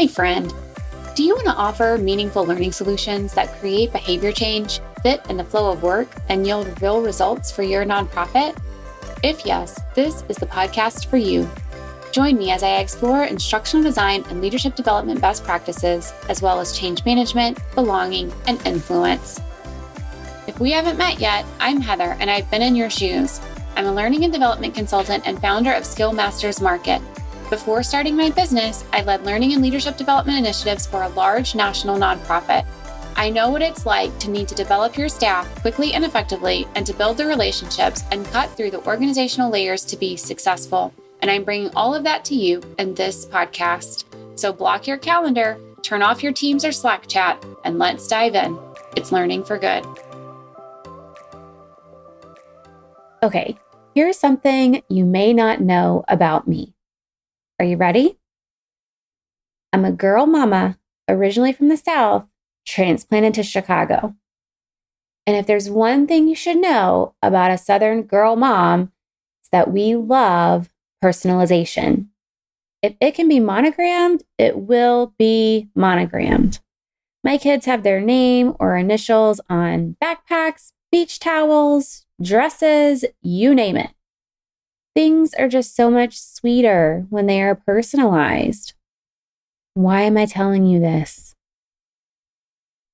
Hey, friend. Do you want to offer meaningful learning solutions that create behavior change, fit in the flow of work, and yield real results for your nonprofit? If yes, this is the podcast for you. Join me as I explore instructional design and leadership development best practices, as well as change management, belonging, and influence. If we haven't met yet, I'm Heather, and I've been in your shoes. I'm a learning and development consultant and founder of Skill Masters Market. Before starting my business, I led learning and leadership development initiatives for a large national nonprofit. I know what it's like to need to develop your staff quickly and effectively and to build the relationships and cut through the organizational layers to be successful. And I'm bringing all of that to you in this podcast. So block your calendar, turn off your Teams or Slack chat, and let's dive in. It's learning for good. Okay, here's something you may not know about me. Are you ready? I'm a girl mama, originally from the South, transplanted to Chicago. And if there's one thing you should know about a Southern girl mom, it's that we love personalization. If it can be monogrammed, it will be monogrammed. My kids have their name or initials on backpacks, beach towels, dresses, you name it. Things are just so much sweeter when they are personalized. Why am I telling you this?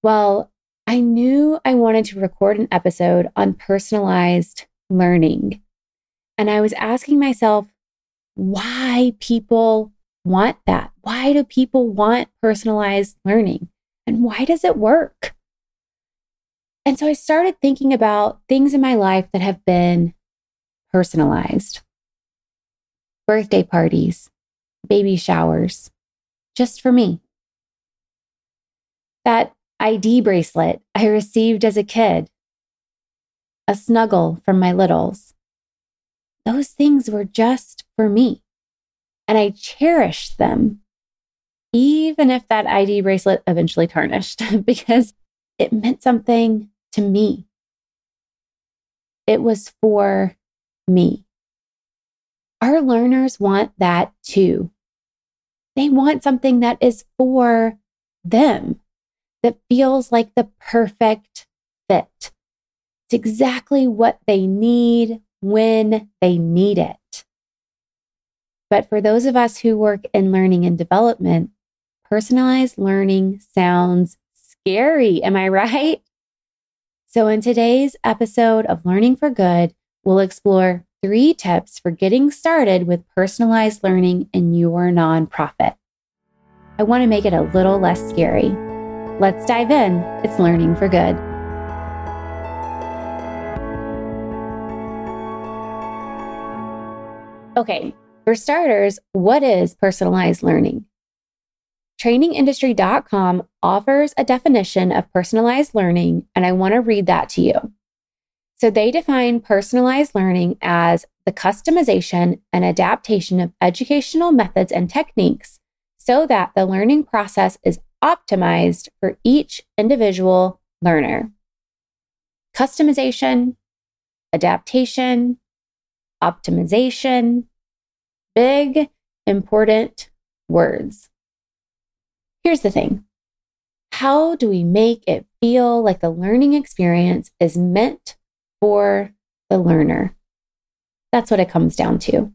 Well, I knew I wanted to record an episode on personalized learning. And I was asking myself why people want that. Why do people want personalized learning? And why does it work? And so I started thinking about things in my life that have been personalized birthday parties, baby showers, just for me. That ID bracelet I received as a kid, a snuggle from my littles. Those things were just for me. And I cherished them, even if that ID bracelet eventually tarnished, because it meant something to me. It was for me. Our learners want that too. They want something that is for them, that feels like the perfect fit. It's exactly what they need when they need it. But for those of us who work in learning and development, personalized learning sounds scary. Am I right? So, in today's episode of Learning for Good, we'll explore three tips for getting started with personalized learning in your nonprofit. I want to make it a little less scary. Let's dive in. It's Learning for Good. Okay, for starters, what is personalized learning? Trainingindustry.com offers a definition of personalized learning, and I want to read that to you. So they define personalized learning as the customization and adaptation of educational methods and techniques so that the learning process is optimized for each individual learner. Customization, adaptation, optimization, big, important words. Here's the thing how do we make it feel like the learning experience is meant for the learner? That's what it comes down to.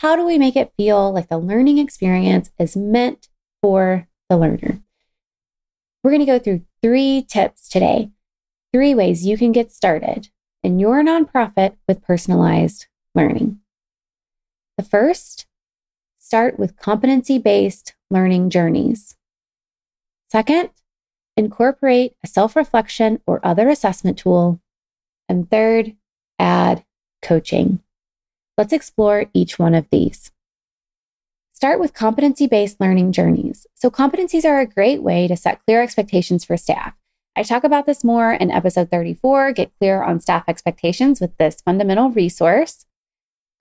How do we make it feel like the learning experience is meant for the learner? We're going to go through three tips today, three ways you can get started in your nonprofit with personalized learning. The first, start with competency based learning journeys. Second, incorporate a self reflection or other assessment tool. And third, add coaching. Let's explore each one of these. Start with competency based learning journeys. So, competencies are a great way to set clear expectations for staff. I talk about this more in episode 34 Get Clear on Staff Expectations with this fundamental resource.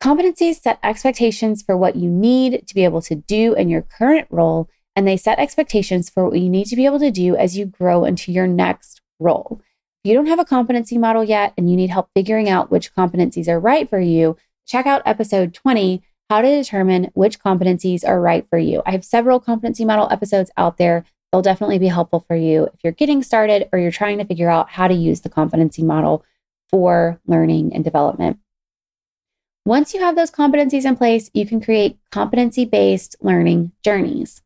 Competencies set expectations for what you need to be able to do in your current role and they set expectations for what you need to be able to do as you grow into your next role. You don't have a competency model yet and you need help figuring out which competencies are right for you, check out episode 20 how to determine which competencies are right for you. I have several competency model episodes out there. They'll definitely be helpful for you if you're getting started or you're trying to figure out how to use the competency model for learning and development. Once you have those competencies in place, you can create competency based learning journeys.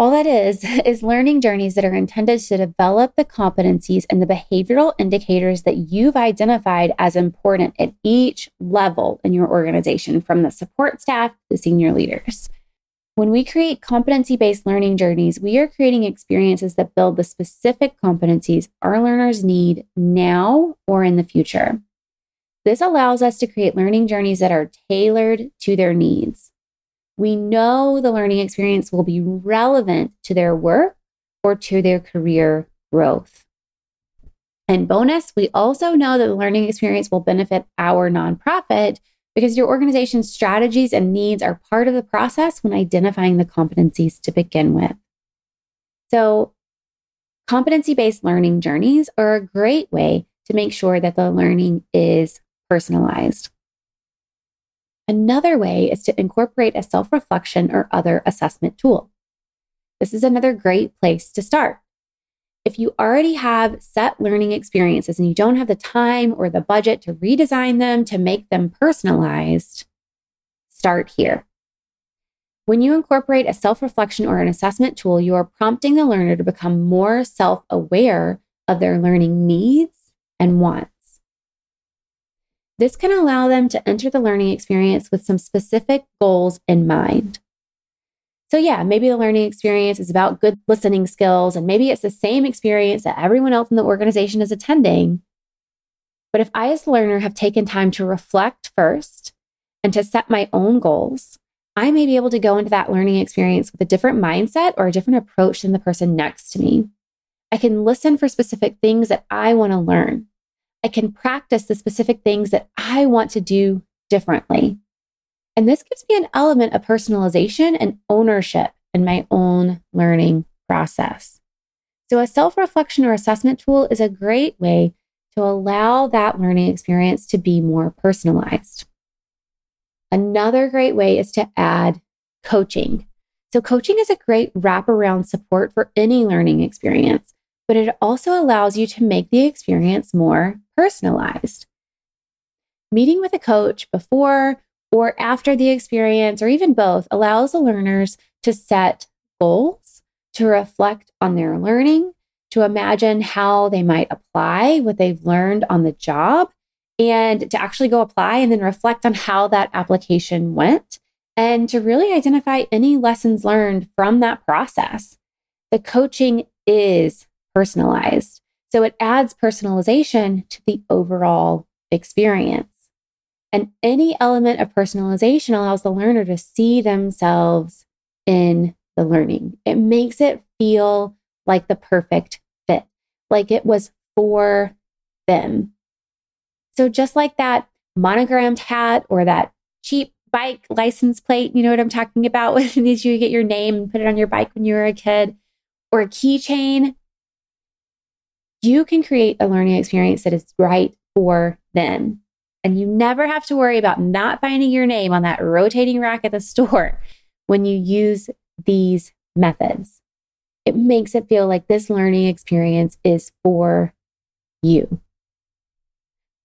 All that is, is learning journeys that are intended to develop the competencies and the behavioral indicators that you've identified as important at each level in your organization, from the support staff to senior leaders. When we create competency based learning journeys, we are creating experiences that build the specific competencies our learners need now or in the future. This allows us to create learning journeys that are tailored to their needs we know the learning experience will be relevant to their work or to their career growth. And bonus, we also know that the learning experience will benefit our nonprofit because your organization's strategies and needs are part of the process when identifying the competencies to begin with. So, competency based learning journeys are a great way to make sure that the learning is personalized. Another way is to incorporate a self reflection or other assessment tool. This is another great place to start. If you already have set learning experiences and you don't have the time or the budget to redesign them to make them personalized, start here. When you incorporate a self reflection or an assessment tool, you are prompting the learner to become more self aware of their learning needs and wants. This can allow them to enter the learning experience with some specific goals in mind. So, yeah, maybe the learning experience is about good listening skills, and maybe it's the same experience that everyone else in the organization is attending. But if I, as a learner, have taken time to reflect first and to set my own goals, I may be able to go into that learning experience with a different mindset or a different approach than the person next to me. I can listen for specific things that I want to learn. I can practice the specific things that I want to do differently. And this gives me an element of personalization and ownership in my own learning process. So, a self reflection or assessment tool is a great way to allow that learning experience to be more personalized. Another great way is to add coaching. So, coaching is a great wraparound support for any learning experience, but it also allows you to make the experience more personalized. Meeting with a coach before or after the experience, or even both, allows the learners to set goals, to reflect on their learning, to imagine how they might apply what they've learned on the job, and to actually go apply and then reflect on how that application went, and to really identify any lessons learned from that process. The coaching is personalized. So it adds personalization to the overall experience. And any element of personalization allows the learner to see themselves in the learning. It makes it feel like the perfect fit, like it was for them. So, just like that monogrammed hat or that cheap bike license plate, you know what I'm talking about? When you get your name and put it on your bike when you were a kid, or a keychain you can create a learning experience that is right for them. And you never have to worry about not finding your name on that rotating rack at the store when you use these methods. It makes it feel like this learning experience is for you.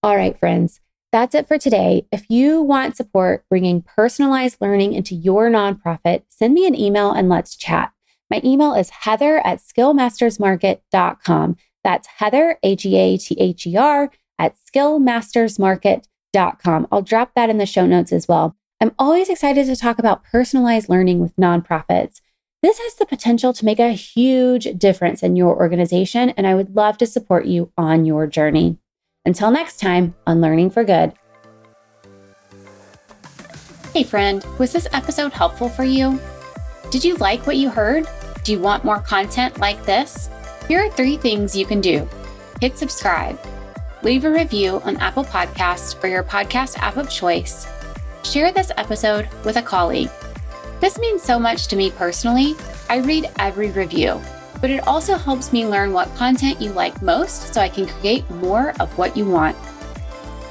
All right, friends, that's it for today. If you want support bringing personalized learning into your nonprofit, send me an email and let's chat. My email is heather at skillmastersmarket.com. That's Heather, A G A T H E R, at skillmastersmarket.com. I'll drop that in the show notes as well. I'm always excited to talk about personalized learning with nonprofits. This has the potential to make a huge difference in your organization, and I would love to support you on your journey. Until next time on Learning for Good. Hey, friend, was this episode helpful for you? Did you like what you heard? Do you want more content like this? Here are three things you can do hit subscribe, leave a review on Apple Podcasts or your podcast app of choice, share this episode with a colleague. This means so much to me personally. I read every review, but it also helps me learn what content you like most so I can create more of what you want.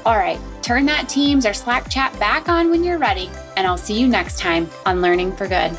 All right Turn that Teams or Slack chat back on when you're ready, and I'll see you next time on Learning for Good.